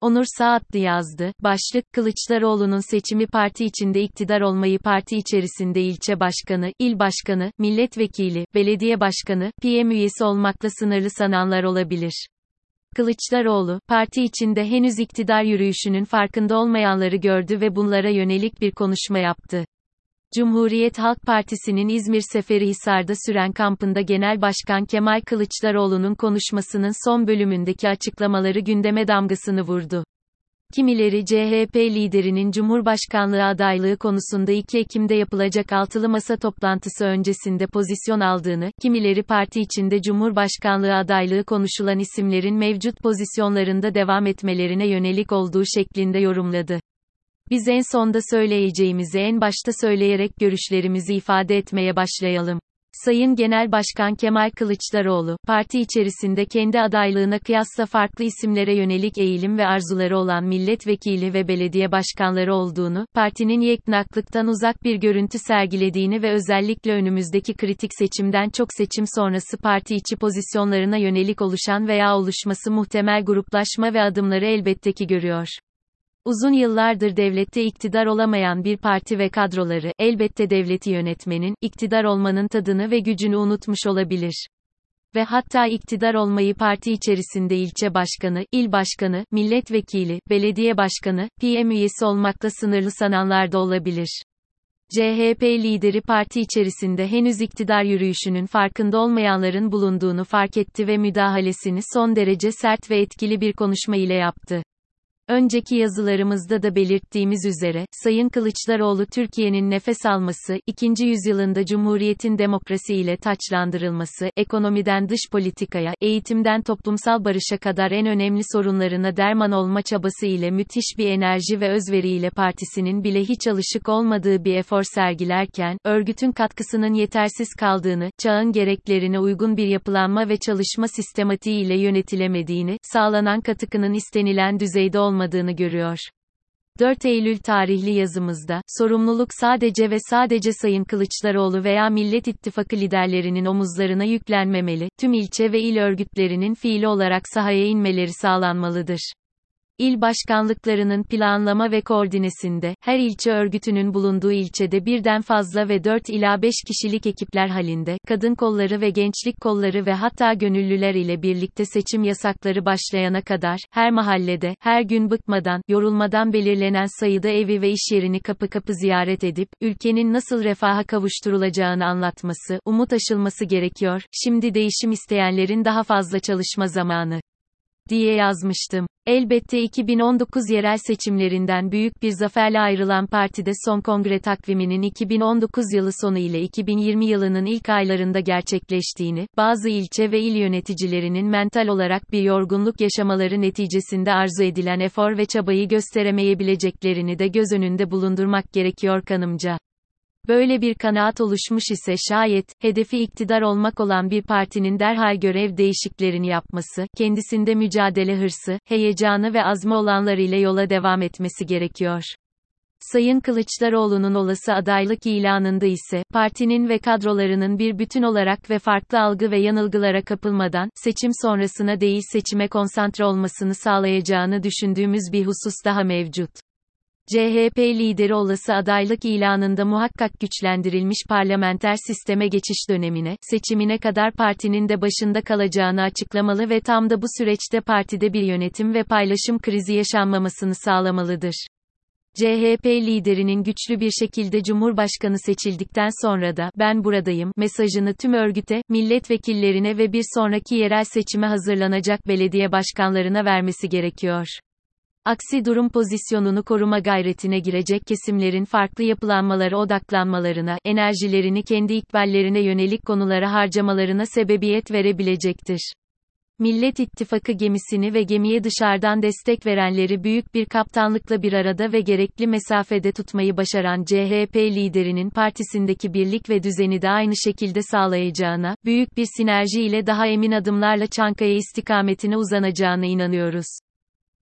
Onur Saatlı yazdı. Başlık, Kılıçdaroğlu'nun seçimi parti içinde iktidar olmayı parti içerisinde ilçe başkanı, il başkanı, milletvekili, belediye başkanı, PM üyesi olmakla sınırlı sananlar olabilir. Kılıçdaroğlu, parti içinde henüz iktidar yürüyüşünün farkında olmayanları gördü ve bunlara yönelik bir konuşma yaptı. Cumhuriyet Halk Partisi'nin İzmir Seferihisar'da süren kampında Genel Başkan Kemal Kılıçdaroğlu'nun konuşmasının son bölümündeki açıklamaları gündeme damgasını vurdu. Kimileri CHP liderinin Cumhurbaşkanlığı adaylığı konusunda 2 Ekim'de yapılacak altılı masa toplantısı öncesinde pozisyon aldığını, kimileri parti içinde Cumhurbaşkanlığı adaylığı konuşulan isimlerin mevcut pozisyonlarında devam etmelerine yönelik olduğu şeklinde yorumladı. Biz en sonda söyleyeceğimizi en başta söyleyerek görüşlerimizi ifade etmeye başlayalım. Sayın Genel Başkan Kemal Kılıçdaroğlu, parti içerisinde kendi adaylığına kıyasla farklı isimlere yönelik eğilim ve arzuları olan milletvekili ve belediye başkanları olduğunu, partinin yeknaklıktan uzak bir görüntü sergilediğini ve özellikle önümüzdeki kritik seçimden çok seçim sonrası parti içi pozisyonlarına yönelik oluşan veya oluşması muhtemel gruplaşma ve adımları elbette ki görüyor. Uzun yıllardır devlette iktidar olamayan bir parti ve kadroları, elbette devleti yönetmenin, iktidar olmanın tadını ve gücünü unutmuş olabilir. Ve hatta iktidar olmayı parti içerisinde ilçe başkanı, il başkanı, milletvekili, belediye başkanı, PM üyesi olmakla sınırlı sananlar da olabilir. CHP lideri parti içerisinde henüz iktidar yürüyüşünün farkında olmayanların bulunduğunu fark etti ve müdahalesini son derece sert ve etkili bir konuşma ile yaptı. Önceki yazılarımızda da belirttiğimiz üzere, Sayın Kılıçdaroğlu Türkiye'nin nefes alması, ikinci yüzyılında Cumhuriyet'in demokrasi ile taçlandırılması, ekonomiden dış politikaya, eğitimden toplumsal barışa kadar en önemli sorunlarına derman olma çabası ile müthiş bir enerji ve özveriyle partisinin bile hiç alışık olmadığı bir efor sergilerken, örgütün katkısının yetersiz kaldığını, çağın gereklerine uygun bir yapılanma ve çalışma sistematiği ile yönetilemediğini, sağlanan katkının istenilen düzeyde olmadığını, olmadığını görüyor. 4 Eylül tarihli yazımızda, sorumluluk sadece ve sadece Sayın Kılıçdaroğlu veya Millet İttifakı liderlerinin omuzlarına yüklenmemeli, tüm ilçe ve il örgütlerinin fiili olarak sahaya inmeleri sağlanmalıdır. İl başkanlıklarının planlama ve koordinesinde, her ilçe örgütünün bulunduğu ilçede birden fazla ve 4 ila 5 kişilik ekipler halinde, kadın kolları ve gençlik kolları ve hatta gönüllüler ile birlikte seçim yasakları başlayana kadar, her mahallede, her gün bıkmadan, yorulmadan belirlenen sayıda evi ve iş yerini kapı kapı ziyaret edip, ülkenin nasıl refaha kavuşturulacağını anlatması, umut aşılması gerekiyor, şimdi değişim isteyenlerin daha fazla çalışma zamanı diye yazmıştım. Elbette 2019 yerel seçimlerinden büyük bir zaferle ayrılan partide son kongre takviminin 2019 yılı sonu ile 2020 yılının ilk aylarında gerçekleştiğini, bazı ilçe ve il yöneticilerinin mental olarak bir yorgunluk yaşamaları neticesinde arzu edilen efor ve çabayı gösteremeyebileceklerini de göz önünde bulundurmak gerekiyor kanımca. Böyle bir kanaat oluşmuş ise şayet, hedefi iktidar olmak olan bir partinin derhal görev değişiklerini yapması, kendisinde mücadele hırsı, heyecanı ve azmi olanlar ile yola devam etmesi gerekiyor. Sayın Kılıçdaroğlu'nun olası adaylık ilanında ise, partinin ve kadrolarının bir bütün olarak ve farklı algı ve yanılgılara kapılmadan, seçim sonrasına değil seçime konsantre olmasını sağlayacağını düşündüğümüz bir husus daha mevcut. CHP lideri olası adaylık ilanında muhakkak güçlendirilmiş parlamenter sisteme geçiş dönemine, seçimine kadar partinin de başında kalacağını açıklamalı ve tam da bu süreçte partide bir yönetim ve paylaşım krizi yaşanmamasını sağlamalıdır. CHP liderinin güçlü bir şekilde Cumhurbaşkanı seçildikten sonra da ben buradayım mesajını tüm örgüte, milletvekillerine ve bir sonraki yerel seçime hazırlanacak belediye başkanlarına vermesi gerekiyor. Aksi durum pozisyonunu koruma gayretine girecek kesimlerin farklı yapılanmalara odaklanmalarına, enerjilerini kendi ikballerine yönelik konulara harcamalarına sebebiyet verebilecektir. Millet İttifakı gemisini ve gemiye dışarıdan destek verenleri büyük bir kaptanlıkla bir arada ve gerekli mesafede tutmayı başaran CHP liderinin partisindeki birlik ve düzeni de aynı şekilde sağlayacağına, büyük bir sinerji ile daha emin adımlarla Çankaya istikametine uzanacağına inanıyoruz.